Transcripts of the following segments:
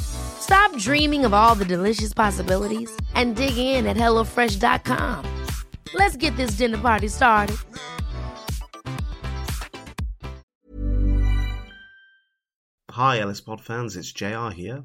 Stop dreaming of all the delicious possibilities and dig in at HelloFresh.com. Let's get this dinner party started. Hi, Ellis Pod fans, it's JR here.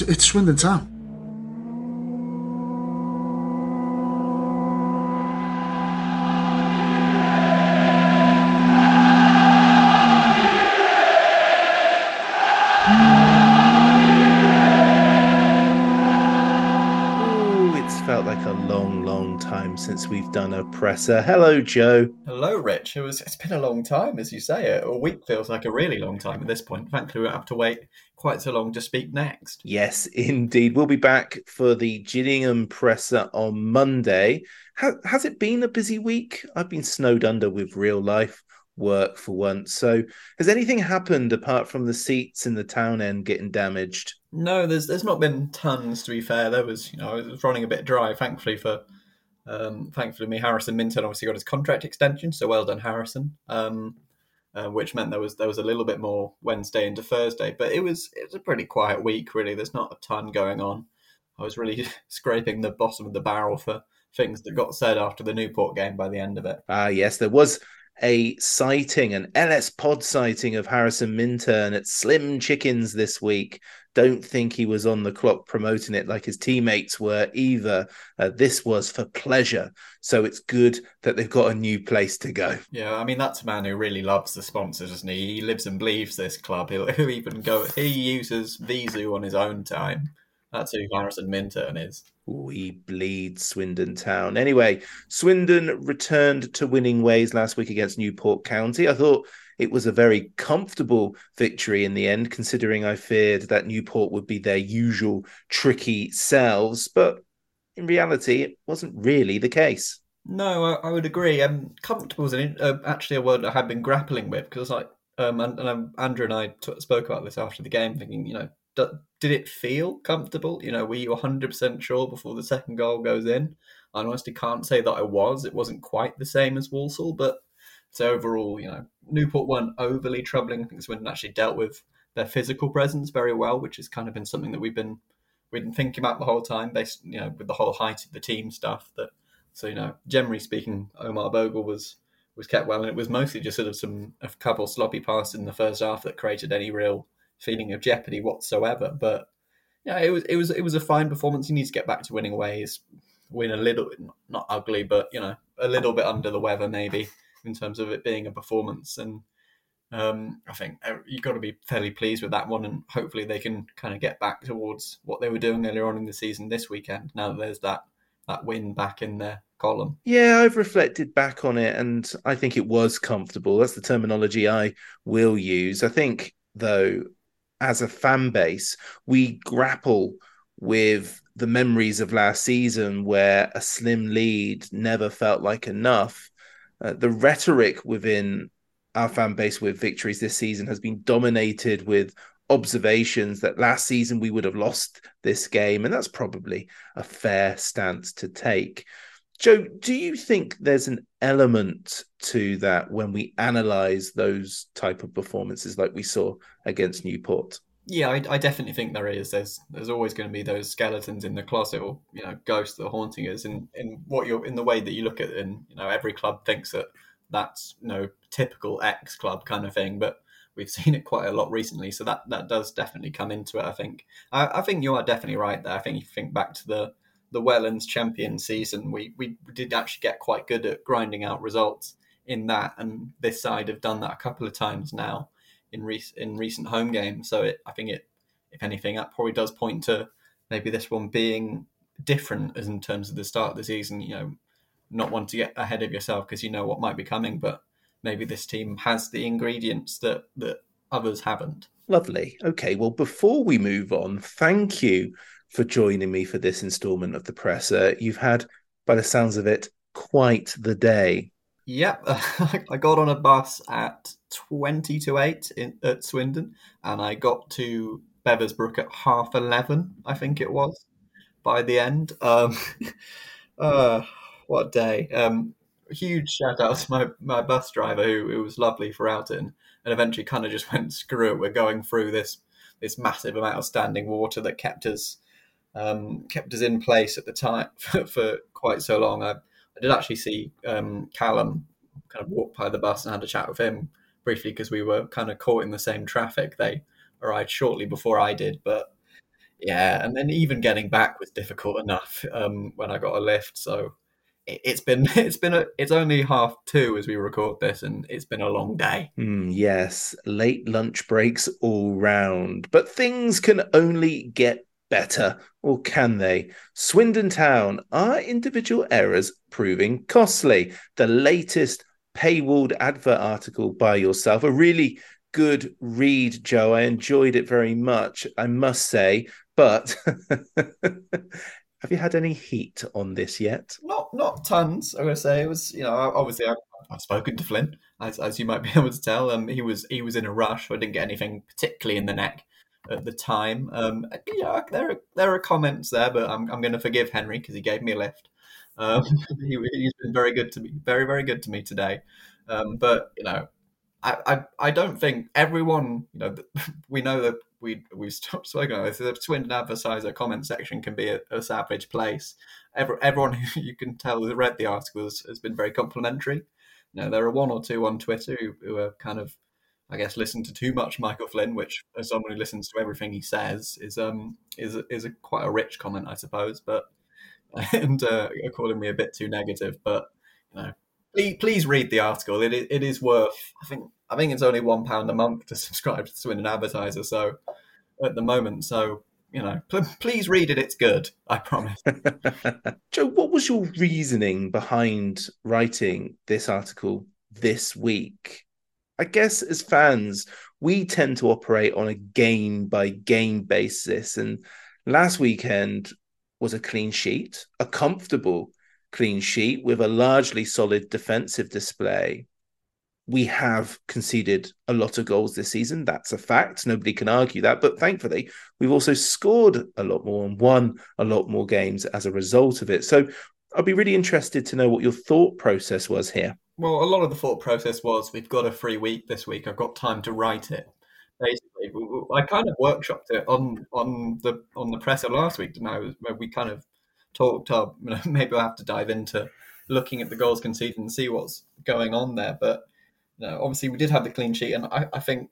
it's, it's Swindon Town. Ooh, it's felt like a long, long time since we've done a presser. Hello, Joe. Hello, Rich. It was. It's been a long time, as you say. It a week feels like a really long time at this point. Thankfully, we won't have to wait quite so long to speak next. Yes, indeed. We'll be back for the Gillingham presser on Monday. Ha- has it been a busy week? I've been snowed under with real life work for once. So, has anything happened apart from the seats in the town end getting damaged? No, there's there's not been tons. To be fair, there was. You know, it was running a bit dry. Thankfully for, um, thankfully me, Harrison Minturn obviously got his contract extension. So well done, Harrison. Um, uh, which meant there was there was a little bit more Wednesday into Thursday, but it was it was a pretty quiet week. Really, there's not a ton going on. I was really scraping the bottom of the barrel for things that got said after the Newport game by the end of it. Ah, yes, there was a sighting, an LS pod sighting of Harrison Minturn at Slim Chickens this week. Don't think he was on the clock promoting it like his teammates were either. Uh, this was for pleasure. So it's good that they've got a new place to go. Yeah, I mean that's a man who really loves the sponsors, doesn't he? He lives and believes this club. He'll, he'll even go. He uses Visu on his own time. That's who Harrison Minturn is. We bleed Swindon Town. Anyway, Swindon returned to winning ways last week against Newport County. I thought it was a very comfortable victory in the end, considering I feared that Newport would be their usual tricky selves. But in reality, it wasn't really the case. No, I, I would agree. Um, comfortable is an, uh, actually a word I had been grappling with because, like, um, and, and um, Andrew and I t- spoke about this after the game, thinking, you know, d- did it feel comfortable? You know, were you 100% sure before the second goal goes in? I honestly can't say that I was. It wasn't quite the same as Walsall, but so overall, you know, Newport weren't overly troubling. I think Swindon actually dealt with their physical presence very well, which has kind of been something that we've been we've been thinking about the whole time, based you know with the whole height of the team stuff. That so you know, generally speaking, Omar Bogle was was kept well, and it was mostly just sort of some a couple sloppy passes in the first half that created any real feeling of jeopardy whatsoever. But yeah, it was it was it was a fine performance. He needs to get back to winning ways, win a little not ugly, but you know a little bit under the weather maybe in terms of it being a performance. And um, I think you've got to be fairly pleased with that one, and hopefully they can kind of get back towards what they were doing earlier on in the season this weekend. Now that there's that that win back in their column. Yeah, I've reflected back on it, and I think it was comfortable. That's the terminology I will use. I think though, as a fan base, we grapple with the memories of last season where a slim lead never felt like enough. Uh, the rhetoric within our fan base with victories this season has been dominated with observations that last season we would have lost this game, and that's probably a fair stance to take. Joe, do you think there's an element to that when we analyze those type of performances like we saw against Newport? Yeah, I, I, definitely think there is. There's there's always going to be those skeletons in the closet, or you know, ghosts that are haunting us, and in what you're in the way that you look at it. And you know, every club thinks that that's you know typical X club kind of thing, but we've seen it quite a lot recently. So that that does definitely come into it. I think. I, I think you are definitely right there. I think if you think back to the the Wellens champion season, we we did actually get quite good at grinding out results in that, and this side have done that a couple of times now in re- in recent home games. So it, I think it, if anything, that probably does point to maybe this one being different as in terms of the start of the season. You know, not want to get ahead of yourself because you know what might be coming, but maybe this team has the ingredients that that others haven't. Lovely. Okay. Well, before we move on, thank you for joining me for this instalment of the presser. You've had, by the sounds of it, quite the day. Yep, I got on a bus at 20 to 8 in, at Swindon and I got to Beversbrook at half 11, I think it was, by the end. Um, uh, what day. Um, huge shout out to my, my bus driver who, who was lovely for Oughton and eventually kind of just went, screw it, we're going through this this massive amount of standing water that kept us um, kept us in place at the time for, for quite so long. I, I did actually see um, Callum kind of walk by the bus and had a chat with him briefly because we were kind of caught in the same traffic. They arrived shortly before I did, but yeah, and then even getting back was difficult enough um, when I got a lift. So it, has been it's been a, it's only half two as we record this, and it's been a long day. Mm, yes, late lunch breaks all round, but things can only get better, or can they? Swindon Town, are individual errors proving costly? The latest paywalled advert article by yourself, a really good read, Joe. I enjoyed it very much, I must say. But have you had any heat on this yet? Not, not tons. I'm gonna say it was. You know, obviously, I've, I've spoken to Flynn, as, as you might be able to tell. Um, he was he was in a rush. I didn't get anything particularly in the neck at the time. Um, yeah, there are there are comments there, but I'm I'm going to forgive Henry because he gave me a lift. Um, he, has been very good to me, very very good to me today. Um, but you know, I, I I don't think everyone you know we know that we we've spoken about this. The Swindon Advertiser comment section can be a, a savage place. Every, everyone who you can tell who read the articles has been very complimentary. You know, there are one or two on Twitter who, who are kind of I guess, listen to too much Michael Flynn, which, as someone who listens to everything he says, is um is is a quite a rich comment, I suppose. But and uh, calling me a bit too negative, but you know, please, please read the article. It it is worth. I think I think it's only one pound a month to subscribe to Swindon Advertiser. So at the moment, so you know, pl- please read it. It's good. I promise. Joe, what was your reasoning behind writing this article this week? I guess as fans, we tend to operate on a game by game basis. And last weekend was a clean sheet, a comfortable clean sheet with a largely solid defensive display. We have conceded a lot of goals this season. That's a fact. Nobody can argue that. But thankfully, we've also scored a lot more and won a lot more games as a result of it. So I'd be really interested to know what your thought process was here. Well, a lot of the thought process was we've got a free week this week. I've got time to write it. Basically, I kind of workshopped it on on the on the presser last week. Where we kind of talked up. You know, maybe I'll have to dive into looking at the goals conceded and see what's going on there. But you know, obviously, we did have the clean sheet, and I, I think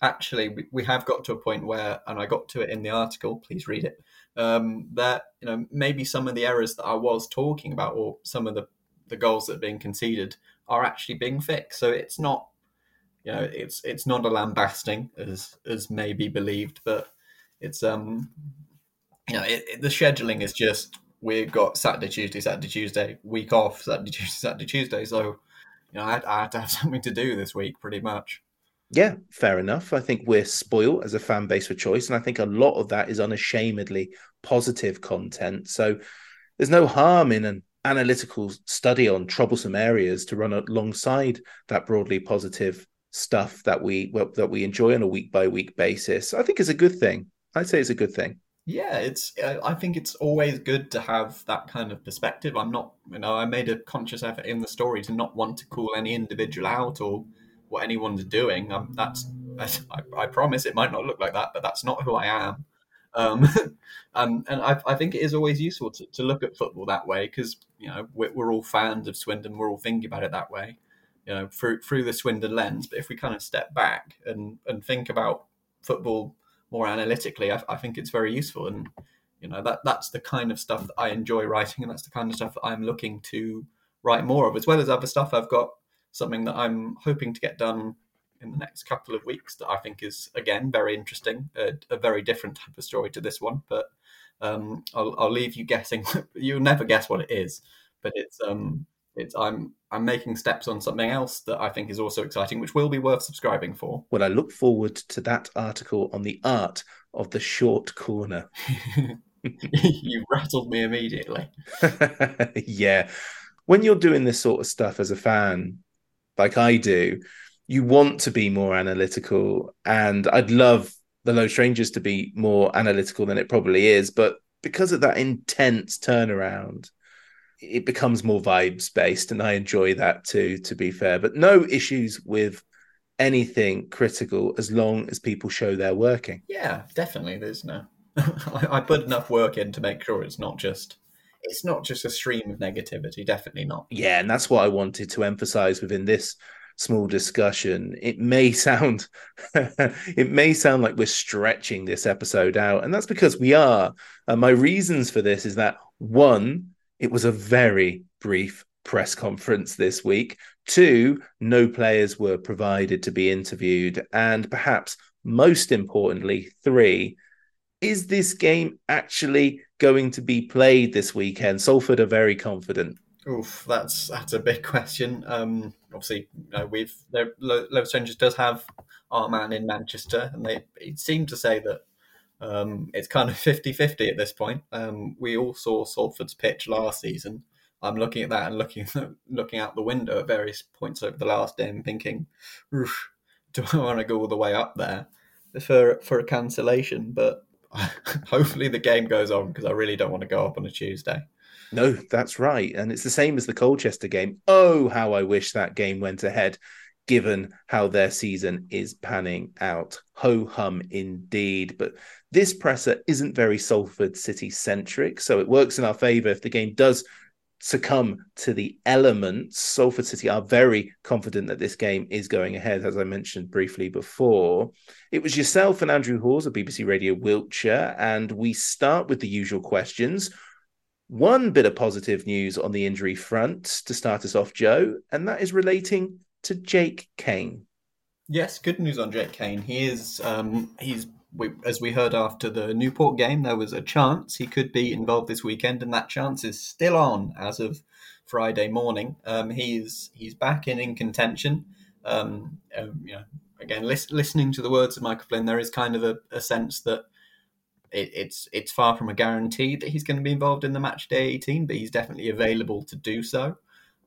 actually we, we have got to a point where, and I got to it in the article. Please read it. Um, that you know maybe some of the errors that I was talking about, or some of the the goals that are being conceded are actually being fixed. So it's not, you know, it's it's not a lambasting as as may be believed, but it's um, you know, it, it, the scheduling is just we've got Saturday, Tuesday, Saturday, Tuesday, week off, Saturday, Tuesday, Saturday, Tuesday. So, you know, I, I had to have something to do this week, pretty much. Yeah, fair enough. I think we're spoiled as a fan base for choice, and I think a lot of that is unashamedly positive content. So there's no harm in an analytical study on troublesome areas to run alongside that broadly positive stuff that we well, that we enjoy on a week by week basis. I think it's a good thing. I'd say it's a good thing. Yeah, it's. I think it's always good to have that kind of perspective. I'm not, you know, I made a conscious effort in the story to not want to call any individual out or what anyone's doing. Um, that's, I, I, promise it might not look like that, but that's not who I am. Um, um, and I, I, think it is always useful to, to look at football that way because you know we're, we're, all fans of Swindon. We're all thinking about it that way, you know, through through the Swindon lens. But if we kind of step back and and think about football more analytically, I, I think it's very useful. And you know that that's the kind of stuff that I enjoy writing, and that's the kind of stuff that I'm looking to write more of, as well as other stuff I've got. Something that I'm hoping to get done in the next couple of weeks that I think is again very interesting, a, a very different type of story to this one. But um, I'll, I'll leave you guessing. You'll never guess what it is, but it's um, it's I'm I'm making steps on something else that I think is also exciting, which will be worth subscribing for. Well, I look forward to that article on the art of the short corner. you rattled me immediately. yeah. When you're doing this sort of stuff as a fan, like I do, you want to be more analytical. And I'd love the Low Strangers to be more analytical than it probably is. But because of that intense turnaround, it becomes more vibes based. And I enjoy that too, to be fair. But no issues with anything critical as long as people show they're working. Yeah, definitely. There's no. I, I put enough work in to make sure it's not just it's not just a stream of negativity definitely not yeah and that's what i wanted to emphasize within this small discussion. It may sound it may sound like we're stretching this episode out and that's because we are. And my reasons for this is that one it was a very brief press conference this week. Two no players were provided to be interviewed. And perhaps most importantly three is this game actually going to be played this weekend? Salford are very confident Oof, that's that's a big question. Um, obviously, you know, we've Low Strangers does have our man in Manchester, and they seemed to say that um, it's kind of 50-50 at this point. Um, we all saw Salford's pitch last season. I'm looking at that and looking looking out the window at various points over the last day and thinking, do I want to go all the way up there for for a cancellation? But hopefully the game goes on because I really don't want to go up on a Tuesday. No, that's right. And it's the same as the Colchester game. Oh, how I wish that game went ahead, given how their season is panning out. Ho hum indeed. But this presser isn't very Salford City centric. So it works in our favour if the game does succumb to the elements. Salford City are very confident that this game is going ahead, as I mentioned briefly before. It was yourself and Andrew Hawes of BBC Radio Wiltshire, and we start with the usual questions. One bit of positive news on the injury front to start us off, Joe, and that is relating to Jake Cain. Yes, good news on Jake Cain. He is um, he's we, as we heard after the Newport game, there was a chance he could be involved this weekend, and that chance is still on as of Friday morning. Um, he's he's back in in contention. Um, um, you know, again, lis- listening to the words of Michael Flynn, there is kind of a, a sense that it, it's it's far from a guarantee that he's going to be involved in the match day 18, but he's definitely available to do so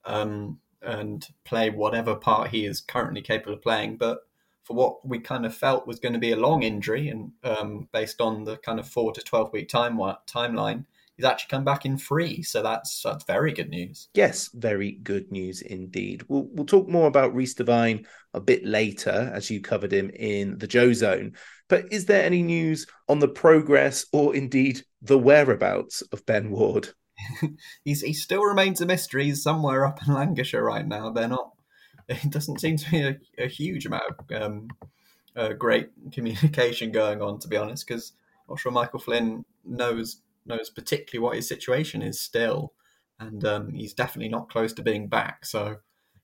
um, and play whatever part he is currently capable of playing. But for what we kind of felt was going to be a long injury, and um, based on the kind of four to twelve week time timeline, he's actually come back in free. So that's that's very good news. Yes, very good news indeed. We'll we'll talk more about Reece Devine a bit later, as you covered him in the Joe Zone. But is there any news on the progress or indeed the whereabouts of Ben Ward? he still remains a mystery. He's somewhere up in Lancashire right now. They're not. It doesn't seem to be a, a huge amount of um, uh, great communication going on, to be honest. Because not sure Michael Flynn knows knows particularly what his situation is still, and um, he's definitely not close to being back. So,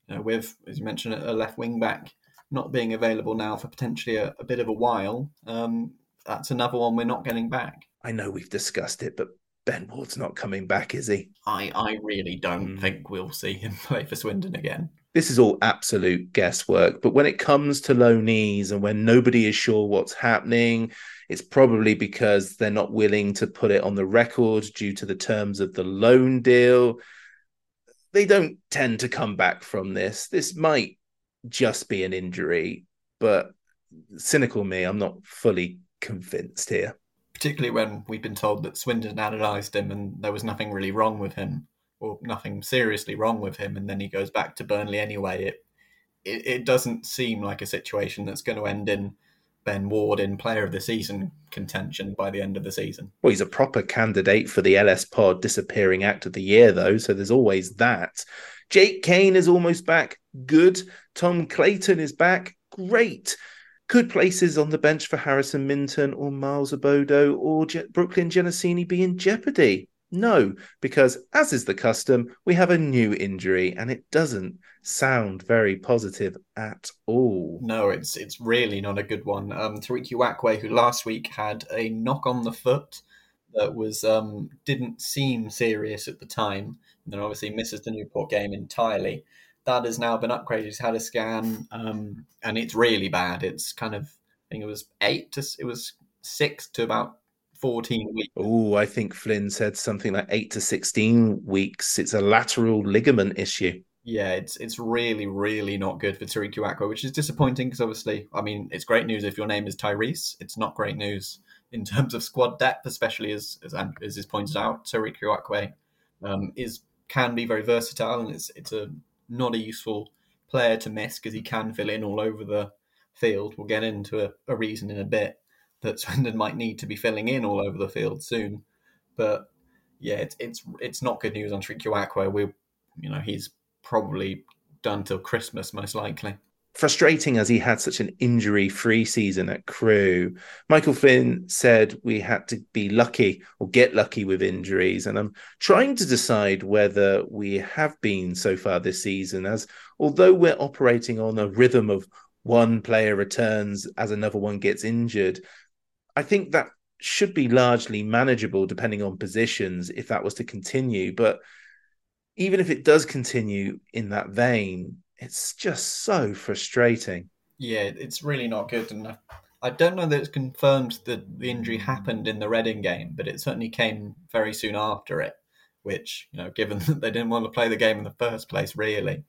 you know, with as you mentioned, a left wing back not being available now for potentially a, a bit of a while, um, that's another one we're not getting back. I know we've discussed it, but Ben Ward's not coming back, is he? I, I really don't mm. think we'll see him play for Swindon again. this is all absolute guesswork. But when it comes to low knees and when nobody is sure what's happening, it's probably because they're not willing to put it on the record due to the terms of the loan deal. They don't tend to come back from this. This might just be an injury, but cynical me, I'm not fully convinced here. Particularly when we've been told that Swindon analysed him and there was nothing really wrong with him or nothing seriously wrong with him, and then he goes back to Burnley anyway. It it, it doesn't seem like a situation that's going to end in Ben Ward in Player of the Season contention by the end of the season. Well, he's a proper candidate for the LS Pod Disappearing Act of the Year, though, so there's always that. Jake Cain is almost back. Good. Tom Clayton is back. Great. Could places on the bench for Harrison Minturn or Miles Abodo or Je- Brooklyn Genesini be in jeopardy? No, because as is the custom, we have a new injury and it doesn't sound very positive at all. No, it's it's really not a good one. Um, Tariq Uwakwe, who last week had a knock on the foot that was um, didn't seem serious at the time, and then obviously misses the Newport game entirely. That has now been upgraded. He's had a scan, um, and it's really bad. It's kind of I think it was eight to it was six to about 14 weeks. Oh, I think Flynn said something like eight to 16 weeks. It's a lateral ligament issue. Yeah, it's it's really, really not good for Tariq Uwakwe, which is disappointing because obviously, I mean, it's great news if your name is Tyrese. It's not great news in terms of squad depth, especially as as, as is pointed out. Tariq Uwakwe um, is can be very versatile, and it's it's a not a useful player to miss because he can fill in all over the field. We'll get into a, a reason in a bit that Swindon might need to be filling in all over the field soon. But yeah, it's it's it's not good news on Uwakwe. We, you know, he's probably done till Christmas most likely. Frustrating as he had such an injury-free season at Crewe. Michael Flynn said we had to be lucky or get lucky with injuries, and I'm trying to decide whether we have been so far this season. As although we're operating on a rhythm of one player returns as another one gets injured, I think that should be largely manageable depending on positions if that was to continue. But even if it does continue in that vein, it's just so frustrating. Yeah, it's really not good. And I don't know that it's confirmed that the injury happened in the Reading game, but it certainly came very soon after it, which, you know, given that they didn't want to play the game in the first place, really.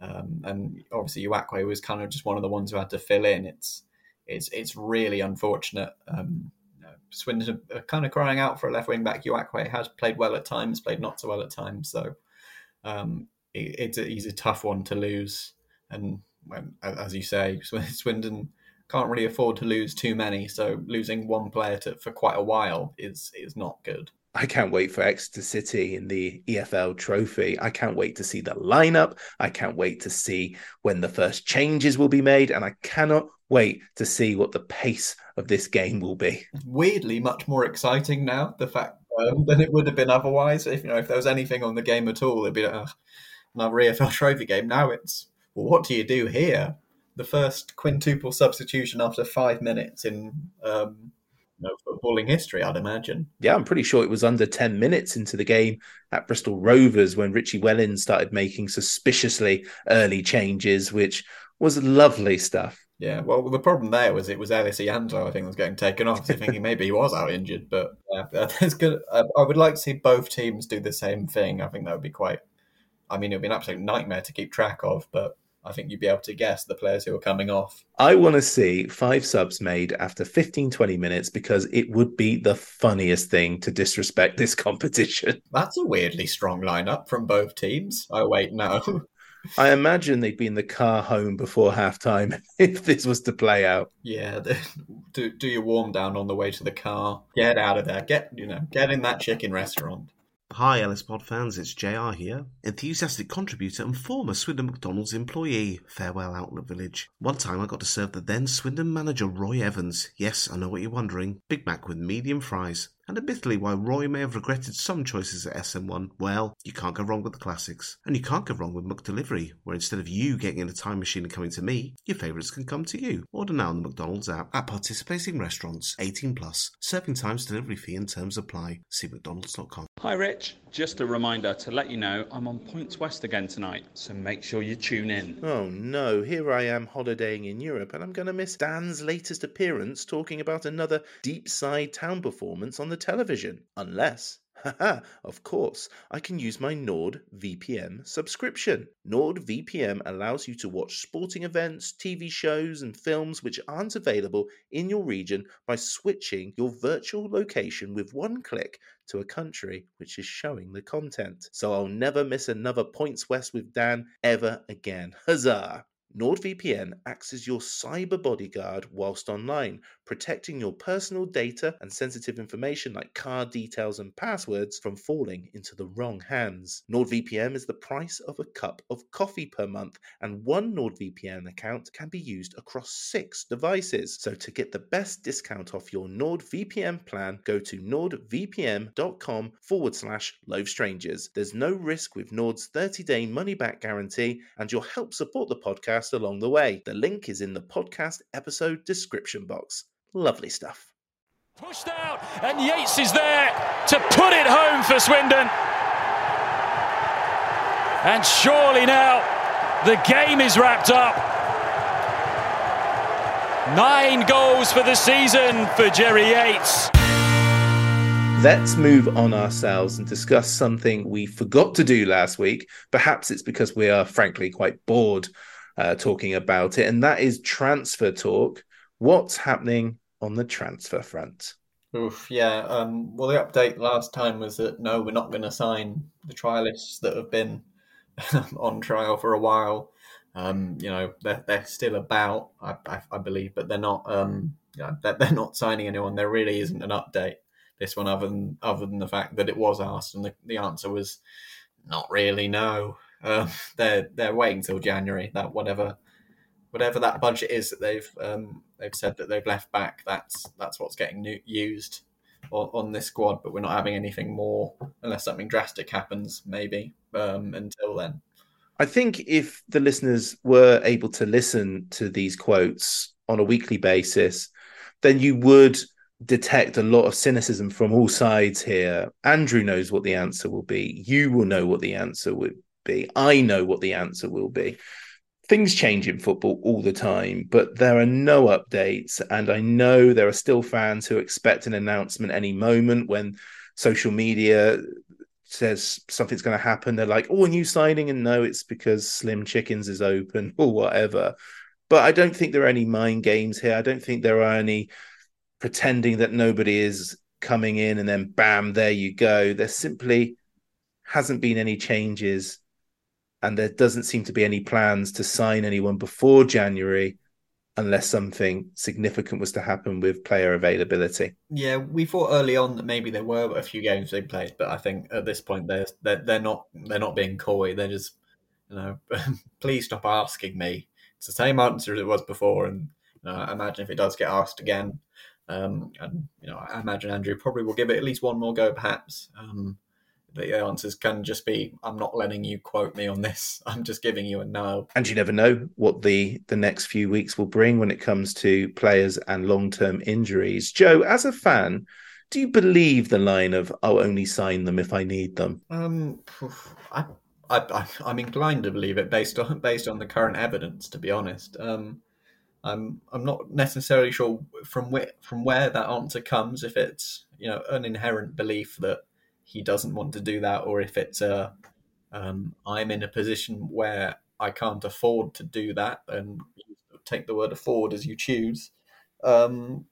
Um, and obviously, Uwakwe was kind of just one of the ones who had to fill in. It's it's it's really unfortunate. Um, Swindon are kind of crying out for a left wing back. Uwakwe has played well at times, played not so well at times. So um, it, it's a, he's a tough one to lose. And when, as you say, Swindon can't really afford to lose too many. So losing one player to, for quite a while is is not good. I can't wait for Exeter City in the EFL trophy. I can't wait to see the lineup. I can't wait to see when the first changes will be made. And I cannot wait to see what the pace of this game will be. Weirdly, much more exciting now. The fact um, than it would have been otherwise. If you know, if there was anything on the game at all, it'd be like, another EFL Trophy game. Now it's well, what do you do here? The first quintuple substitution after five minutes in um, you know, footballing history, I'd imagine. Yeah, I'm pretty sure it was under 10 minutes into the game at Bristol Rovers when Richie Wellens started making suspiciously early changes, which was lovely stuff. Yeah, well, the problem there was it was Ellis I think, was getting taken off. So thinking maybe he was out injured, but yeah, that's good. I would like to see both teams do the same thing. I think that would be quite. I mean, it would be an absolute nightmare to keep track of, but I think you'd be able to guess the players who are coming off. I want to see five subs made after 15, 20 minutes because it would be the funniest thing to disrespect this competition. That's a weirdly strong lineup from both teams. Oh, wait, no. I imagine they'd be in the car home before halftime if this was to play out. Yeah, do do your warm down on the way to the car. Get out of there. Get you know, get in that chicken restaurant. Hi, Ellis Pod fans, it's JR here, enthusiastic contributor and former Swindon McDonald's employee. Farewell, Outlet Village. One time I got to serve the then Swindon manager Roy Evans. Yes, I know what you're wondering. Big Mac with medium fries And admittedly, while Roy may have regretted some choices at SM1, well, you can't go wrong with the classics. And you can't go wrong with McDelivery, where instead of you getting in a time machine and coming to me, your favourites can come to you. Order now on the McDonald's app at participating restaurants, 18 plus. Serving times, delivery fee and terms apply. See mcdonalds.com. Hi, Rich. Just a reminder to let you know I'm on Points West again tonight, so make sure you tune in. Oh no, here I am holidaying in Europe and I'm going to miss Dan's latest appearance talking about another deep side town performance on the television. Unless Haha, of course, I can use my NordVPN subscription. NordVPN allows you to watch sporting events, TV shows, and films which aren't available in your region by switching your virtual location with one click to a country which is showing the content. So I'll never miss another Points West with Dan ever again. Huzzah! NordVPN acts as your cyber bodyguard whilst online, protecting your personal data and sensitive information like card details and passwords from falling into the wrong hands. NordVPN is the price of a cup of coffee per month, and one NordVPN account can be used across six devices. So, to get the best discount off your NordVPN plan, go to nordvpn.com forward slash loaf strangers. There's no risk with Nord's 30 day money back guarantee, and you'll help support the podcast along the way. The link is in the podcast episode description box. Lovely stuff. Pushed out, and Yates is there to put it home for Swindon. And surely now the game is wrapped up. Nine goals for the season for Jerry Yates. Let's move on ourselves and discuss something we forgot to do last week. Perhaps it's because we are frankly quite bored uh, talking about it, and that is transfer talk. What's happening on the transfer front? Oof, yeah. Um, well, the update last time was that no, we're not going to sign the trialists that have been on trial for a while. Um, you know, they're, they're still about, I, I, I believe, but they're not. Um, yeah, they're, they're not signing anyone. There really isn't an update. This one, other than other than the fact that it was asked, and the, the answer was not really no. Uh, they're they're waiting till January. That whatever whatever that budget is that they've um, they've said that they've left back. That's that's what's getting new, used on, on, this squad. But we're not having anything more unless something drastic happens. Maybe um, until then. I think if the listeners were able to listen to these quotes on a weekly basis, then you would detect a lot of cynicism from all sides here. Andrew knows what the answer will be. You will know what the answer would be. I know what the answer will be. Things change in football all the time, but there are no updates. And I know there are still fans who expect an announcement any moment when social media says something's going to happen. They're like, oh, a new signing. And no, it's because Slim Chickens is open or whatever. But I don't think there are any mind games here. I don't think there are any pretending that nobody is coming in and then bam, there you go. There simply hasn't been any changes and there doesn't seem to be any plans to sign anyone before January unless something significant was to happen with player availability. Yeah, we thought early on that maybe there were a few games they played, but I think at this point they're they're, they're not they're not being coy. They're just you know, please stop asking me. It's the same answer as it was before, and you know, I imagine if it does get asked again, um, and you know, I imagine Andrew probably will give it at least one more go, perhaps. Um, the answers can just be i'm not letting you quote me on this i'm just giving you a no and you never know what the the next few weeks will bring when it comes to players and long-term injuries joe as a fan do you believe the line of i'll only sign them if i need them um i I, am inclined to believe it based on based on the current evidence. To be honest, um, I'm I'm not necessarily sure from where from where that answer comes. If it's you know an inherent belief that he doesn't want to do that, or if it's a um, I'm in a position where I can't afford to do that, and take the word afford as you choose. Um,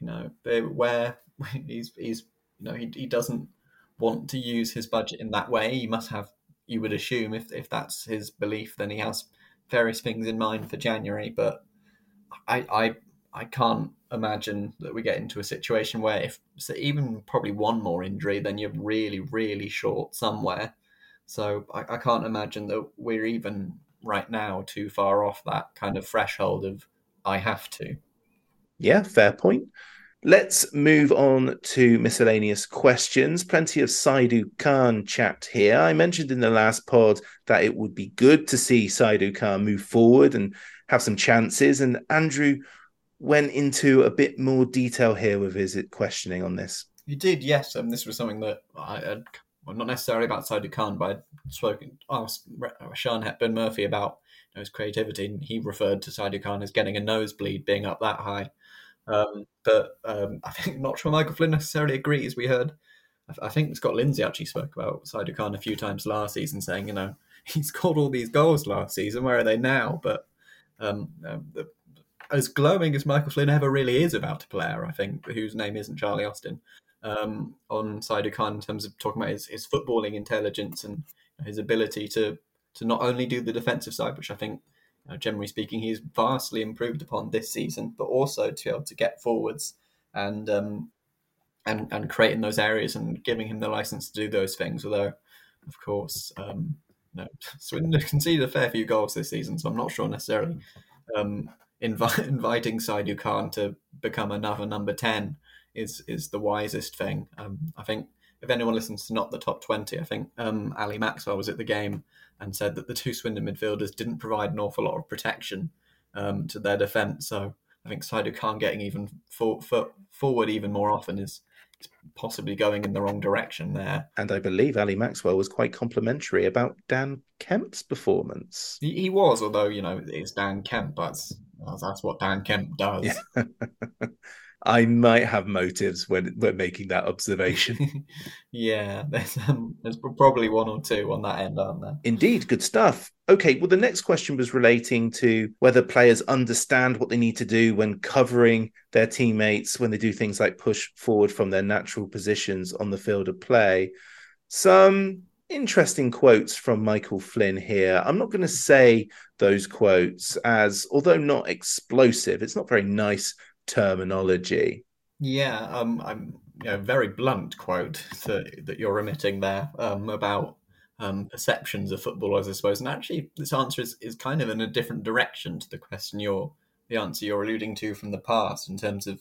you know, where he's he's you know he he doesn't want to use his budget in that way. He must have, you would assume, if if that's his belief, then he has various things in mind for January. But I I I can't imagine that we get into a situation where if so even probably one more injury, then you're really, really short somewhere. So I, I can't imagine that we're even right now too far off that kind of threshold of I have to. Yeah, fair point. Let's move on to miscellaneous questions. Plenty of Saidou Khan chat here. I mentioned in the last pod that it would be good to see Saidou Khan move forward and have some chances. And Andrew went into a bit more detail here with his questioning on this. You did, yes. And um, this was something that I had, well, not necessarily about Saidou Khan, but I'd spoken, asked Sean Hepburn Murphy about you know, his creativity, and he referred to Saidou Khan as getting a nosebleed being up that high. Um, but um, I think not sure Michael Flynn necessarily agrees. We heard, I think Scott Lindsey actually spoke about Saidou Khan a few times last season, saying, you know, he scored all these goals last season. Where are they now? But um, um, the, as glowing as Michael Flynn ever really is about a player, I think, whose name isn't Charlie Austin, um, on Saidou Khan in terms of talking about his, his footballing intelligence and his ability to to not only do the defensive side, which I think generally speaking, he's vastly improved upon this season, but also to be able to get forwards and um, and and creating those areas and giving him the license to do those things. Although, of course, um, no, Swindon conceded a fair few goals this season, so I'm not sure necessarily um, invi- inviting Saidou Khan to become another number ten is is the wisest thing. Um, I think if anyone listens to not the top twenty, I think um, Ali Maxwell was at the game and said that the two Swindon midfielders didn't provide an awful lot of protection um, to their defence. So I think Saidou Khan getting even for, for, forward even more often is, is, possibly going in the wrong direction there. And I believe Ali Maxwell was quite complimentary about Dan Kemp's performance. He, he was, although you know it's Dan Kemp, but that's, what Dan Kemp does. Yeah. I might have motives when when making that observation. yeah, there's um, there's probably one or two on that end, aren't there? Indeed, good stuff. Okay, well, the next question was relating to whether players understand what they need to do when covering their teammates when they do things like push forward from their natural positions on the field of play. Some interesting quotes from Michael Flynn here. I'm not going to say those quotes as, although not explosive, it's not very nice terminology. Yeah, um, I'm you know, very blunt quote to, that you're emitting there um, about um, perceptions of footballers, I suppose. And actually, this answer is, is kind of in a different direction to the question you're the answer you're alluding to from the past in terms of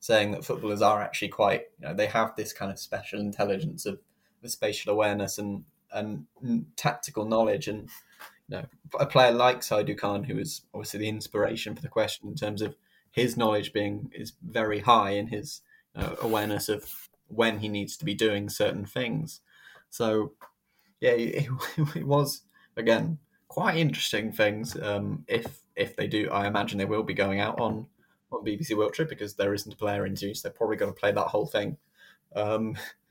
saying that footballers are actually quite you know they have this kind of special intelligence of, of spatial awareness and and tactical knowledge and you know a player like Saidou Khan who is obviously the inspiration for the question in terms of his knowledge being is very high in his awareness of when he needs to be doing certain things. So, yeah, it, it was again quite interesting things. Um, if if they do, I imagine they will be going out on on BBC World Trip because there isn't a player interview, so they're probably going to play that whole thing. Um,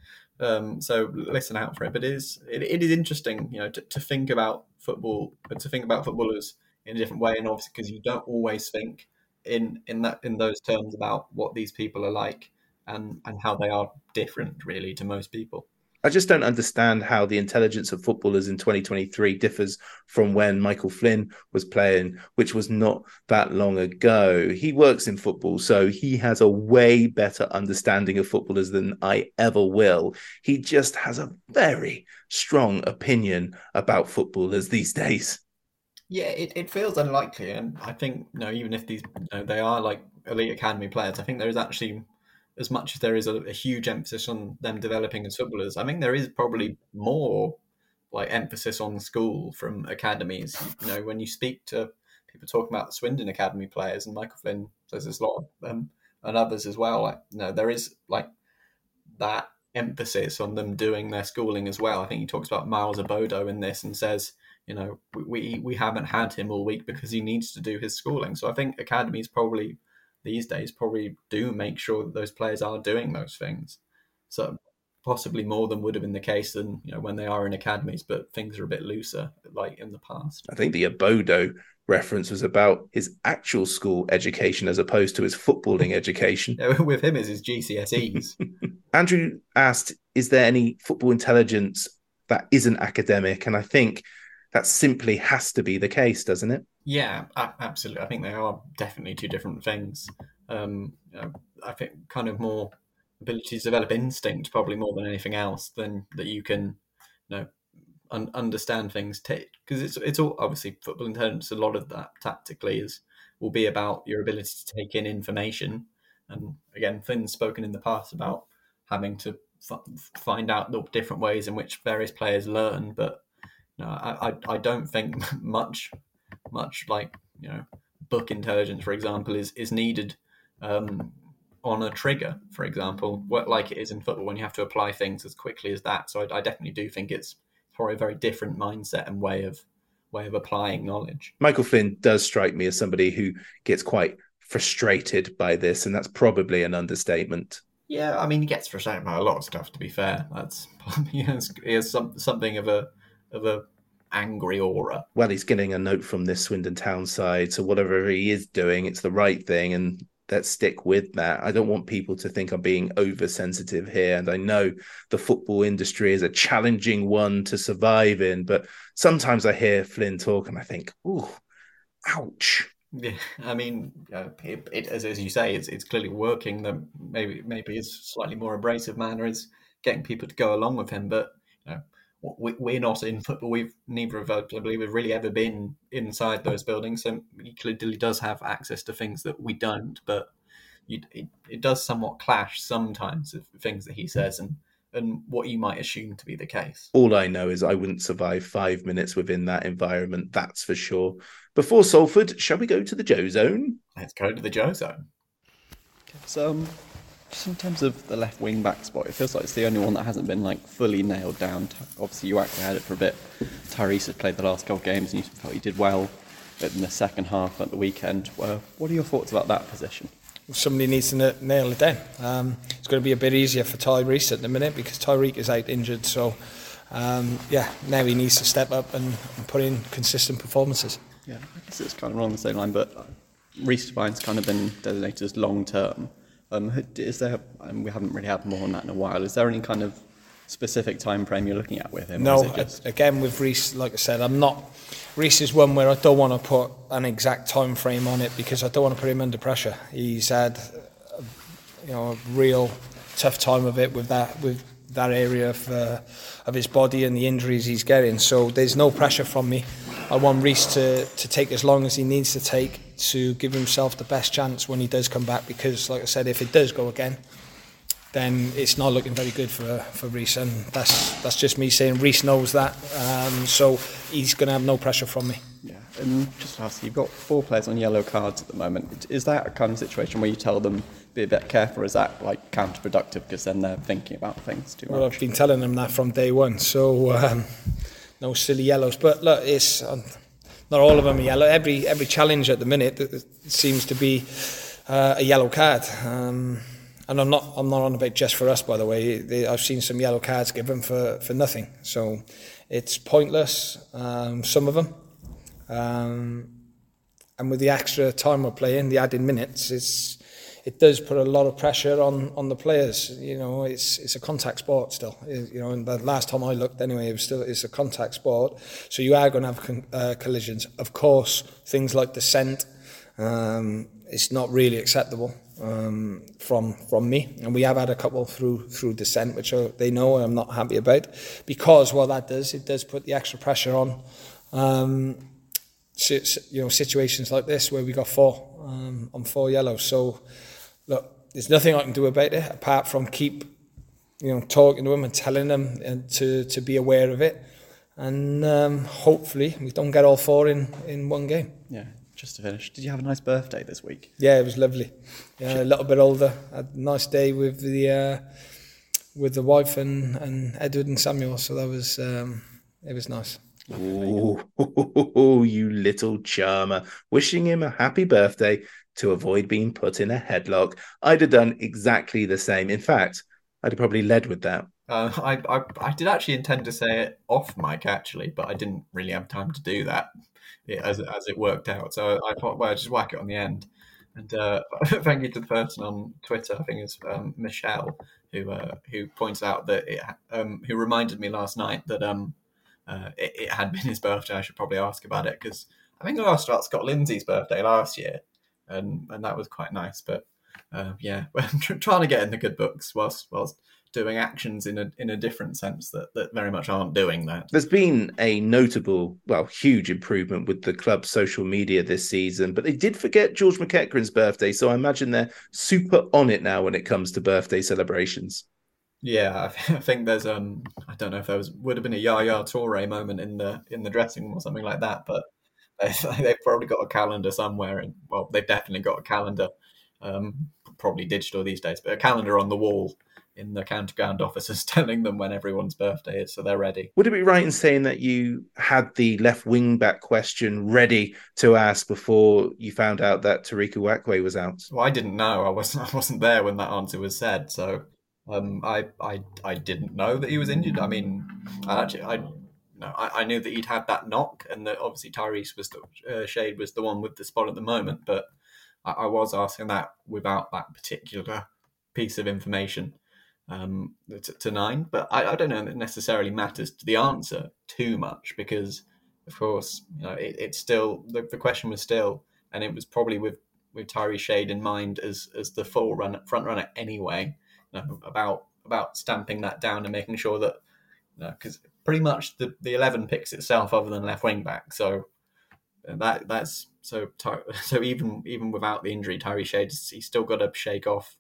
um, so listen out for it. But it is it, it is interesting, you know, to, to think about football, but to think about footballers in a different way, and obviously because you don't always think in in that in those terms about what these people are like and and how they are different really to most people. I just don't understand how the intelligence of footballers in 2023 differs from when Michael Flynn was playing, which was not that long ago. He works in football, so he has a way better understanding of footballers than I ever will. He just has a very strong opinion about footballers these days. Yeah, it, it feels unlikely, and I think you know even if these you know, they are like elite academy players, I think there is actually as much as there is a, a, huge emphasis on them developing as footballers. I think there is probably more like emphasis on school from academies. You know, when you speak to people talking about the Swindon Academy players, and Michael Flynn says there's a lot of them and others as well. Like, you know, there is like that emphasis on them doing their schooling as well. I think he talks about Miles Abodo in this and says you know, we we haven't had him all week because he needs to do his schooling. So I think academies probably these days probably do make sure that those players are doing those things. So possibly more than would have been the case than you know when they are in academies, but things are a bit looser like in the past. I think the Abodo reference was about his actual school education as opposed to his footballing education. Yeah, with him is his GCSEs. Andrew asked, "Is there any football intelligence that isn't academic?" And I think that simply has to be the case, doesn't it? Yeah, absolutely. I think they are definitely two different things. Um, you I think kind of more ability to develop instinct, probably more than anything else, than that you can, you know, un- understand things. Because it's it's all obviously football intelligence. A lot of that tactically is will be about your ability to take in information And again, Flynn's spoken in the past about having to f- find out the different ways in which various players learn, but I, I, I don't think much much like you know book intelligence, for example, is is needed um, on a trigger, for example, what, like it is in football when you have to apply things as quickly as that. So I, I definitely do think it's probably a very different mindset and way of way of applying knowledge. Michael Flynn does strike me as somebody who gets quite frustrated by this, and that's probably an understatement. Yeah, I mean, he gets frustrated by a lot of stuff. To be fair, that's he has, he has some, something of a of a angry aura. Well, he's getting a note from this Swindon Town side, so whatever he is doing, it's the right thing, and let's stick with that. I don't want people to think I'm being oversensitive here. And I know the football industry is a challenging one to survive in, but sometimes I hear Flynn talk and I think, ooh, ouch. Yeah, I mean, uh, it, it, as, as you say, it's, it's clearly working. That maybe maybe his slightly more abrasive manner is getting people to go along with him, but you know, we, we're not in football. We've neither of us, I believe, have really ever been inside those buildings. So he clearly does have access to things that we don't. But you, it, it does somewhat clash sometimes with things that he says and and what you might assume to be the case. All I know is I wouldn't survive five minutes within that environment. That's for sure. Before Salford, shall we go to the Joe Zone? Let's go to the Joe Zone. So. Um just in terms of the left wing back spot, it feels like it's the only one that hasn't been like fully nailed down. Obviously, you actually had it for a bit. Tyrese has played the last couple of games, and you felt he did well in the second half at the weekend. Well, what are your thoughts about that position? Somebody needs to nail it down. Um, it's going to be a bit easier for Tyrese at the minute because Tariq is out injured. So, um, yeah, now he needs to step up and, and put in consistent performances. Yeah, I guess it's kind of along the same line, but Reece Devine's kind of been designated as long term. Um, is there? Um, we haven't really had more on that in a while. Is there any kind of specific time frame you're looking at with him? No, just... again with Reece, like I said, I'm not. Reece is one where I don't want to put an exact time frame on it because I don't want to put him under pressure. He's had, you know, a real tough time of it with that with that area of uh, of his body and the injuries he's getting. So there's no pressure from me. I want Reece to to take as long as he needs to take to give himself the best chance when he does come back because, like I said, if it does go again, then it's not looking very good for for Reece, and that's that's just me saying Reece knows that, um, so he's going to have no pressure from me. Yeah, and just lastly, you've got four players on yellow cards at the moment. Is that a kind of situation where you tell them be a bit careful, is that like counterproductive because then they're thinking about things too much? Well, I've been telling them that from day one, so um, no silly yellows. But look, it's. Um, not all of them are yellow. Every every challenge at the minute seems to be uh, a yellow card. Um, and I'm not I'm not on about just for us, by the way. They, I've seen some yellow cards given for, for nothing. So it's pointless. Um, some of them. Um, and with the extra time we're playing, the added minutes, it's it does put a lot of pressure on on the players. You know, it's it's a contact sport still. You know, and the last time I looked, anyway, it was still it's a contact sport. So you are going to have con- uh, collisions. Of course, things like descent, um, it's not really acceptable um, from from me. And we have had a couple through through descent, which they know I'm not happy about, because what that does, it does put the extra pressure on. Um, you know, situations like this where we got four um, on four yellows. So look, there's nothing I can do about it apart from keep, you know, talking to them and telling them and to, to be aware of it. And um, hopefully we don't get all four in, in one game. Yeah, just to finish, did you have a nice birthday this week? Yeah, it was lovely. Yeah, a little bit older. Had a nice day with the uh, with the wife and, and Edward and Samuel. So that was um, it was nice. Oh, you little charmer. Wishing him a happy birthday to avoid being put in a headlock. I'd have done exactly the same. In fact, I'd have probably led with that. Uh, I, I, I did actually intend to say it off mic actually, but I didn't really have time to do that as as it worked out. So I thought, well, I'll just whack it on the end. And uh, thank you to the person on Twitter, I think it's um, Michelle, who uh, who points out that it, um, who reminded me last night that um, uh, it, it, had been his birthday. I should probably ask about it because I think I asked about Scott Lindsey's birthday last year, and and that was quite nice. But uh, yeah, we're trying to get in the good books whilst whilst doing actions in a in a different sense that that very much aren't doing that. There's been a notable, well, huge improvement with the club's social media this season, but they did forget George McEachran's birthday, so I imagine they're super on it now when it comes to birthday celebrations. Yeah, I think there's um I don't know if there was would have been a Yaya Toure moment in the in the dressing room or something like that, but they've probably got a calendar somewhere, and well, they've definitely got a calendar, um, probably digital these days, but a calendar on the wall in the county ground offices telling them when everyone's birthday is, so they're ready. Would it be right in saying that you had the left wing back question ready to ask before you found out that Tariq Uwakwe was out? Well, I didn't know. I wasn't. I wasn't there when that answer was said, so um, I, I, I didn't know that he was injured. I mean, I actually, I, no, I, I knew that he'd had that knock, and that obviously Tyrese was the uh, Shade was the one with the spot at the moment. But I, I was asking that without that particular piece of information um, to, to, nine. But I, I, don't know that necessarily matters to the answer too much because, of course, you know, it, it's still the, the question was still, and it was probably with with Tyrese Shade in mind as as the full run front runner anyway know, about about stamping that down and making sure that because you know, pretty much the, the eleven picks itself other than left wing back. So uh, that that's so so even even without the injury, Tyrese Shades he's still got to shake off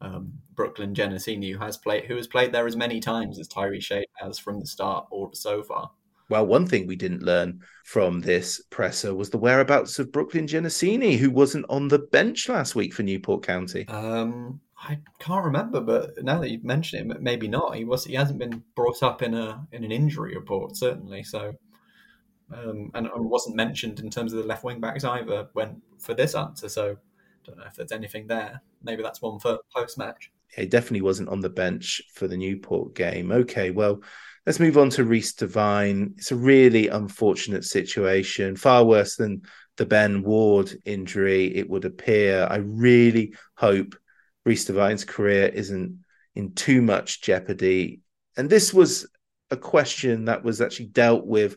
um, Brooklyn Genesini, who has played who has played there as many times as Tyrese Shade has from the start or so far. Well, one thing we didn't learn from this presser was the whereabouts of Brooklyn Genesini, who wasn't on the bench last week for Newport County. Um, I can't remember, but now that you've mentioned it, maybe not. He was he hasn't been brought up in a in an injury report certainly. So, um, and, wasn't mentioned in terms of the left wing backs either when for this answer. So, don't know if there's anything there. Maybe that's one for post match. He definitely wasn't on the bench for the Newport game. Okay, well, let's move on to Reece Devine. It's a really unfortunate situation, far worse than the Ben Ward injury. It would appear. I really hope Reece Devine's career isn't in too much jeopardy. And this was a question that was actually dealt with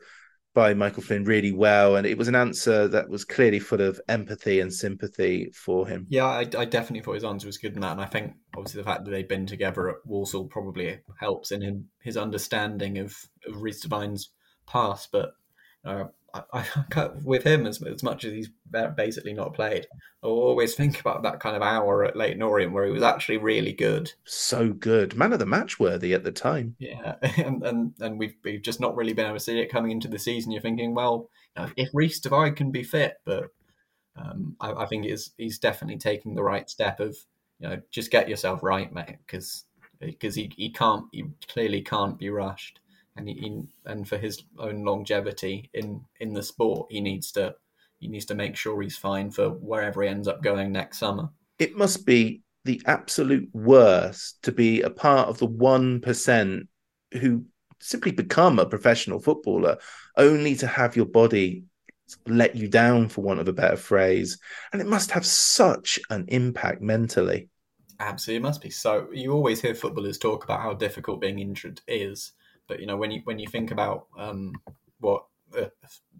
by Michael Flynn really well, and it was an answer that was clearly full of empathy and sympathy for him. Yeah, I, I, definitely thought his answer was good in that, and I think obviously the fact that they've been together at Walsall probably helps in him, his understanding of, of Reece Devine's past. But uh, I, I, with him as, as much as he's basically not played. I always think about that kind of hour at Leyton Orient where he was actually really good. So good, man of the match worthy at the time. Yeah, and and, and we've we've just not really been able to see it coming into the season. You're thinking, well, you know, if Reece Devine can be fit, but um, I, I, think is he's definitely taking the right step of you know just get yourself right, mate, because because he, he can't he clearly can't be rushed and he, and for his own longevity in in the sport, he needs to he needs to make sure he's fine for wherever he ends up going next summer. It must be the absolute worst to be a part of the one percent who simply become a professional footballer, only to have your body let you down, for want of a better phrase, and it must have such an impact mentally. Absolutely, it must be. So you always hear footballers talk about how difficult being injured is but you know, when you when you think about um, what uh,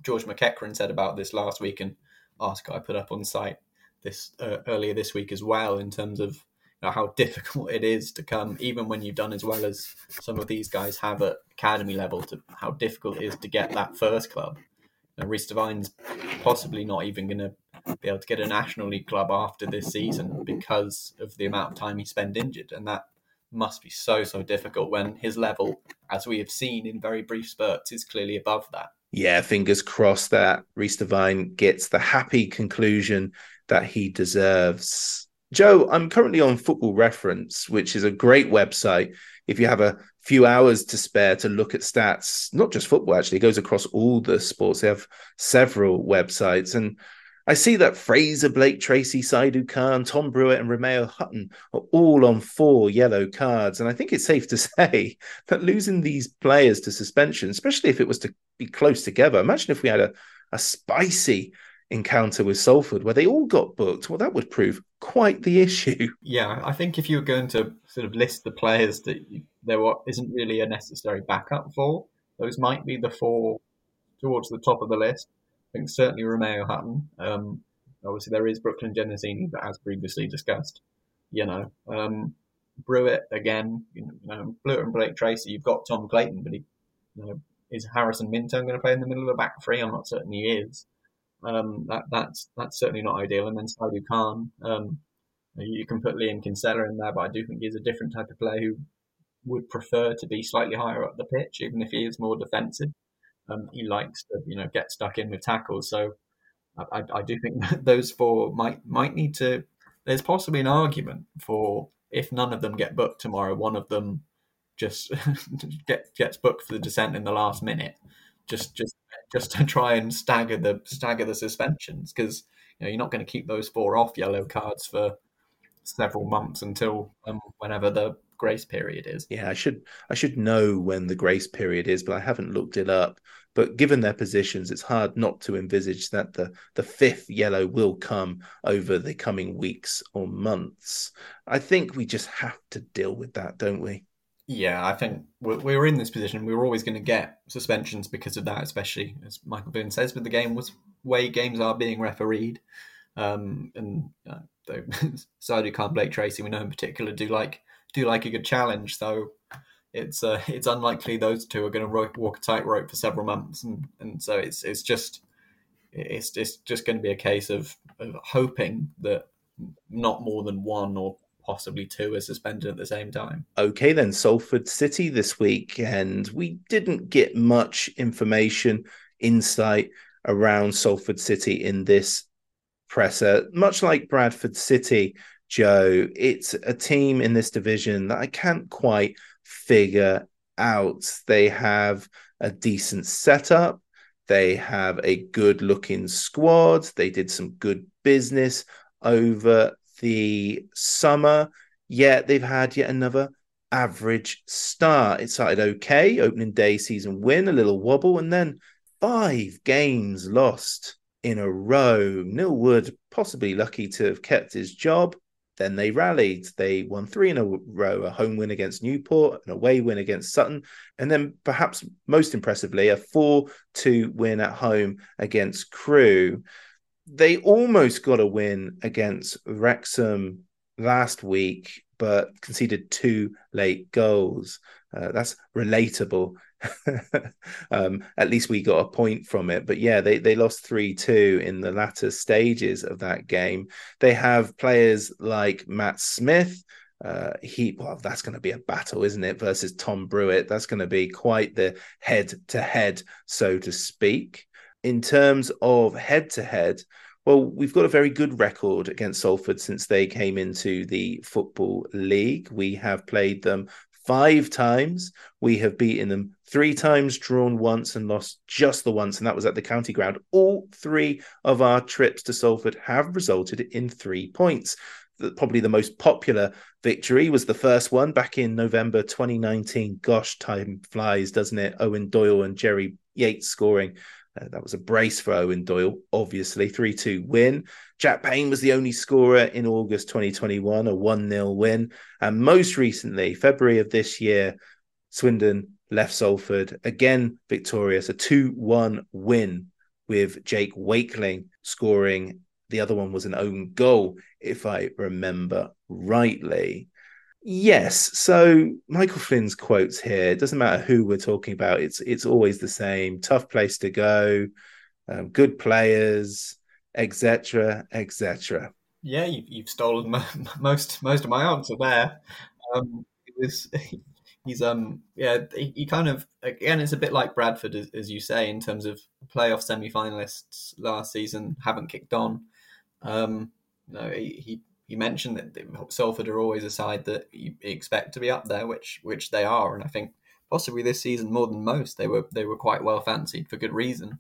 George McEachran said about this last week, and ask I put up on site this uh, earlier this week as well, in terms of you know, how difficult it is to come, even when you've done as well as some of these guys have at academy level, to how difficult it is to get that first club. You know, Reece Devine's possibly not even going to be able to get a National League club after this season because of the amount of time he spent injured, and that must be so so difficult when his level, as we have seen in very brief spurts, is clearly above that. Yeah, fingers crossed that Reece Devine gets the happy conclusion that he deserves. Joe, I'm currently on Football Reference, which is a great website. If you have a few hours to spare to look at stats, not just football, actually, it goes across all the sports. They have several websites. And I see that Fraser, Blake, Tracy, Saidou Khan, Tom Brewitt, and Romeo Hutton are all on four yellow cards. And I think it's safe to say that losing these players to suspension, especially if it was to be close together, imagine if we had a, a spicy encounter with Salford where they all got booked. Well, that would prove quite the issue. Yeah, I think if you were going to sort of list the players that you, there isn't really a necessary backup for, those might be the four towards the top of the list think certainly Romeo Hutton. Um, obviously, there is Brooklyn Genesini, but as previously discussed, you know, um, Brewitt again, you know, Brewitt and Blake Tracy. You've got Tom Clayton, but he, you know, is Harrison Minturn going to play in the middle of the back three? I'm not certain he is. Um, that that's that's certainly not ideal. And then Saidou Khan, um, you can put Liam Kinsella in there, but I do think he's a different type of player who would prefer to be slightly higher up the pitch, even if he is more defensive. Um, he likes to, you know, get stuck in with tackles. So I, I do think those four might might need to. There's possibly an argument for if none of them get booked tomorrow, one of them just get, gets booked for the descent in the last minute, just just just to try and stagger the stagger the suspensions because you know you're not going to keep those four off yellow cards for several months until um, whenever the grace period is. Yeah, I should I should know when the grace period is, but I haven't looked it up. But given their positions, it's hard not to envisage that the the fifth yellow will come over the coming weeks or months. I think we just have to deal with that, don't we? Yeah, I think we're in this position. We were always going to get suspensions because of that, especially as Michael Flynn says, with the game was way games are being refereed. Um, and uh, though Saidou Khan, Blake Tracy, we know in particular, do like do like a good challenge. So it's uh, it's unlikely those two are going to walk a tightrope for several months, and, and so it's it's just it's it's just going to be a case of, of hoping that not more than one or possibly two are suspended at the same time. Okay, then Salford City this week, and we didn't get much information, insight around Salford City in this presser. Much like Bradford City, Joe, it's a team in this division that I can't quite figure out. They have a decent setup. They have a good looking squad. They did some good business over the summer, yet they've had yet another average start. It started okay, opening day season win, a little wobble, and then five games lost in a row. Neil Wood possibly lucky to have kept his job. Then they rallied. They won three in a row a home win against Newport, an away win against Sutton, and then perhaps most impressively, a 4 2 win at home against Crewe. They almost got a win against Wrexham last week, but conceded two late goals. Uh, that's relatable um, at least we got a point from it. But yeah, they, they lost 3 2 in the latter stages of that game. They have players like Matt Smith. Uh, he well, that's going to be a battle, isn't it? Versus Tom Brewitt, that's going to be quite the head to head, so to speak. In terms of head to head, well, we've got a very good record against Salford since they came into the Football League. We have played them five times. We have beaten them three times, drawn once, and lost just the once, and that was at the county ground. All three of our trips to Salford have resulted in three points. Probably the most popular victory was the first one back in November 2019. Gosh, time flies, doesn't it? Eoin Doyle and Jerry Yates scoring uh, that was a brace for Eoin Doyle, obviously. 3 2 win. Jack Payne was the only scorer in August 2021, a 1 0 win. And most recently, February of this year, Swindon left Salford, again victorious, a 2 1 win with Jake Wakeling scoring. The other one was an own goal, if I remember rightly. Yes. So Michael Flynn's quotes here. It doesn't matter who we're talking about. It's it's always the same. Tough place to go. Um, good players, etc., etc. Yeah, you, you've stolen most most of my answer there. Um, it was he's um yeah he, he, kind of again it's a bit like Bradford as, as you say in terms of playoff semi-finalists last season haven't kicked on. Um, no, he, he you mentioned that Salford are always a side that you expect to be up there, which which they are, and I think possibly this season more than most they were they were quite well fancied for good reason.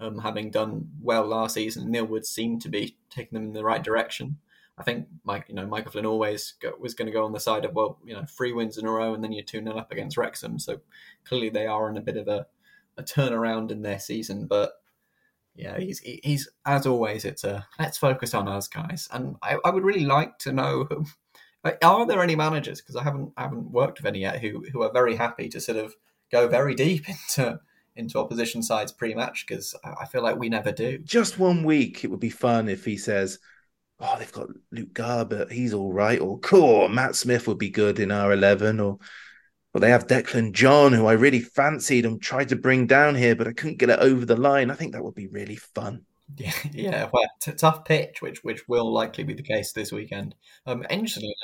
Um, having done well last season, Neil Wood seemed to be taking them in the right direction. I think Mike, you know, Michael Flynn always go, was going to go on the side of well, you know, three wins in a row, and then you're two 0 up against Wrexham. So clearly they are in a bit of a, a turnaround in their season, but yeah, he's he's as always. It's a let's focus on us, guys. And I, I would really like to know, are there any managers because I haven't I haven't worked with any yet who who are very happy to sort of go very deep into into opposition sides pre-match because I feel like we never do. Just one week, it would be fun if he says, oh, they've got Luke Garbutt, he's all right, or cool, Matt Smith would be good in our 11, or well, they have Declan John, who I really fancied and tried to bring down here, but I couldn't get it over the line. I think that would be really fun. Yeah, yeah. Well, tough pitch, which which will likely be the case this weekend. Um, interestingly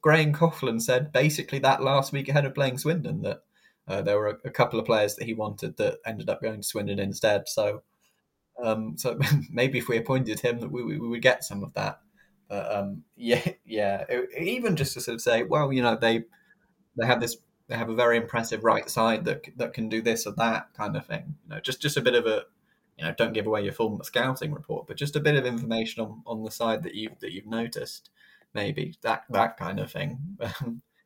Graham Coughlan said basically that last week ahead of playing Swindon that uh, there were a, a, couple of players that he wanted that ended up going to Swindon instead. So, um, so maybe if we appointed him, that we, we, we would get some of that. But um, yeah, yeah. It, even just to sort of say, well, you know, they they have this they have a very impressive right side that that can do this or that kind of thing. You know, just just a bit of a you know, don't give away your full scouting report, but just a bit of information on, on the side that you that you've noticed, maybe that that kind of thing.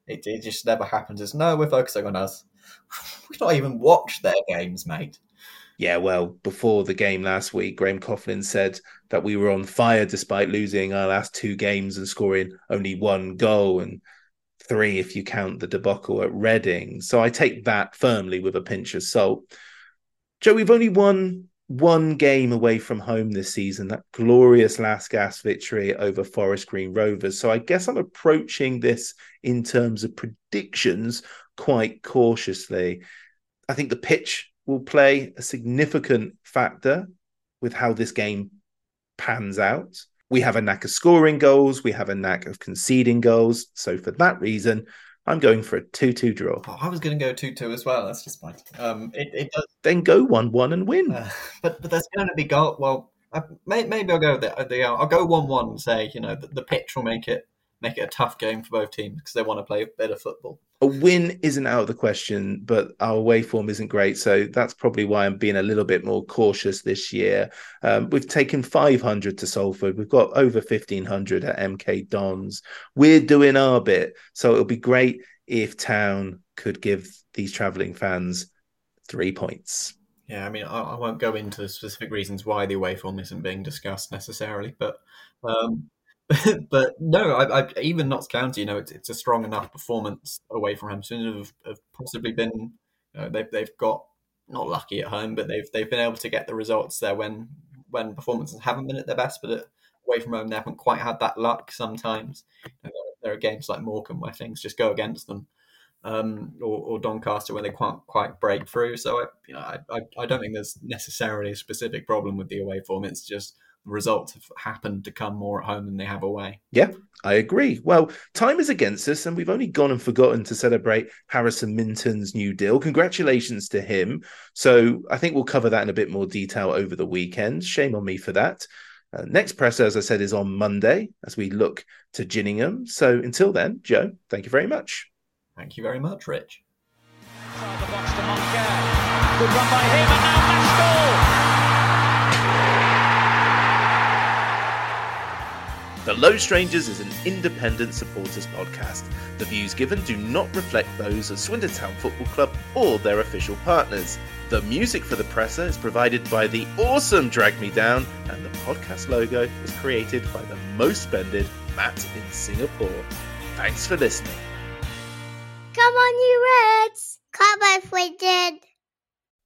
it, it just never happens. It's no, we're focusing on us. We've not even watched their games, mate. Yeah, well, before the game last week, Graham Coughlan said that we were on fire despite losing our last two games and scoring only one goal and three if you count the debacle at Reading. So I take that firmly with a pinch of salt. Joe, we've only won one game away from home this season, that glorious last gas victory over Forest Green Rovers. So I guess I'm approaching this in terms of predictions quite cautiously. I think the pitch will play a significant factor with how this game pans out. We have a knack of scoring goals, we have a knack of conceding goals. So for that reason, I'm going for a 2 2 draw. Oh, I was going to go 2 2 as well. That's just my. Um, it, it does. Then go 1 1 and win. Uh, but but there's going to be goal. Well, I, may, maybe I'll go the, the I'll go 1 1 and say, you know, the, the pitch will make it make it a tough game for both teams because they want to play better football. A win isn't out of the question, but our away form isn't great. So that's probably why I'm being a little bit more cautious this year. Um, we've taken 500 to Salford. We've got over 1500 at MK Dons. We're doing our bit. So it'll be great if Town could give these travelling fans three points. Yeah, I mean, I, I, won't go into the specific reasons why the away form isn't being discussed necessarily, but um, but no, I, I, even Notts County, you know, it's, it's a strong enough performance away from home. Swindon have, have possibly been, you know, they've they've got not lucky at home, but they've they've been able to get the results there when when performances haven't been at their best. But away from home, they haven't quite had that luck. Sometimes you know, there, are games like Morecambe where things just go against them, um, or, or, Doncaster where they can't quite break through. So I, you know, I, I, I don't think there's necessarily a specific problem with the away form. It's just results have happened to come more at home than they have away. Yeah, I agree. Well, time is against us, and we've only gone and forgotten to celebrate Harrison Minturn's new deal. Congratulations to him. So I think we'll cover that in a bit more detail over the weekend. Shame on me for that. Uh, next presser, as I said, is on Monday as we look to Gillingham. So until then, Joe, thank you very much. Thank you very much, Rich. Good run by him, and now The Low Strangers is an independent supporters podcast. The views given do not reflect those of Swindon Town Football Club or their official partners. The music for the presser is provided by the awesome Drag Me Down, and the podcast logo was created by the most spended Matt in Singapore. Thanks for listening. Come on, you Reds! Come on, Swindon!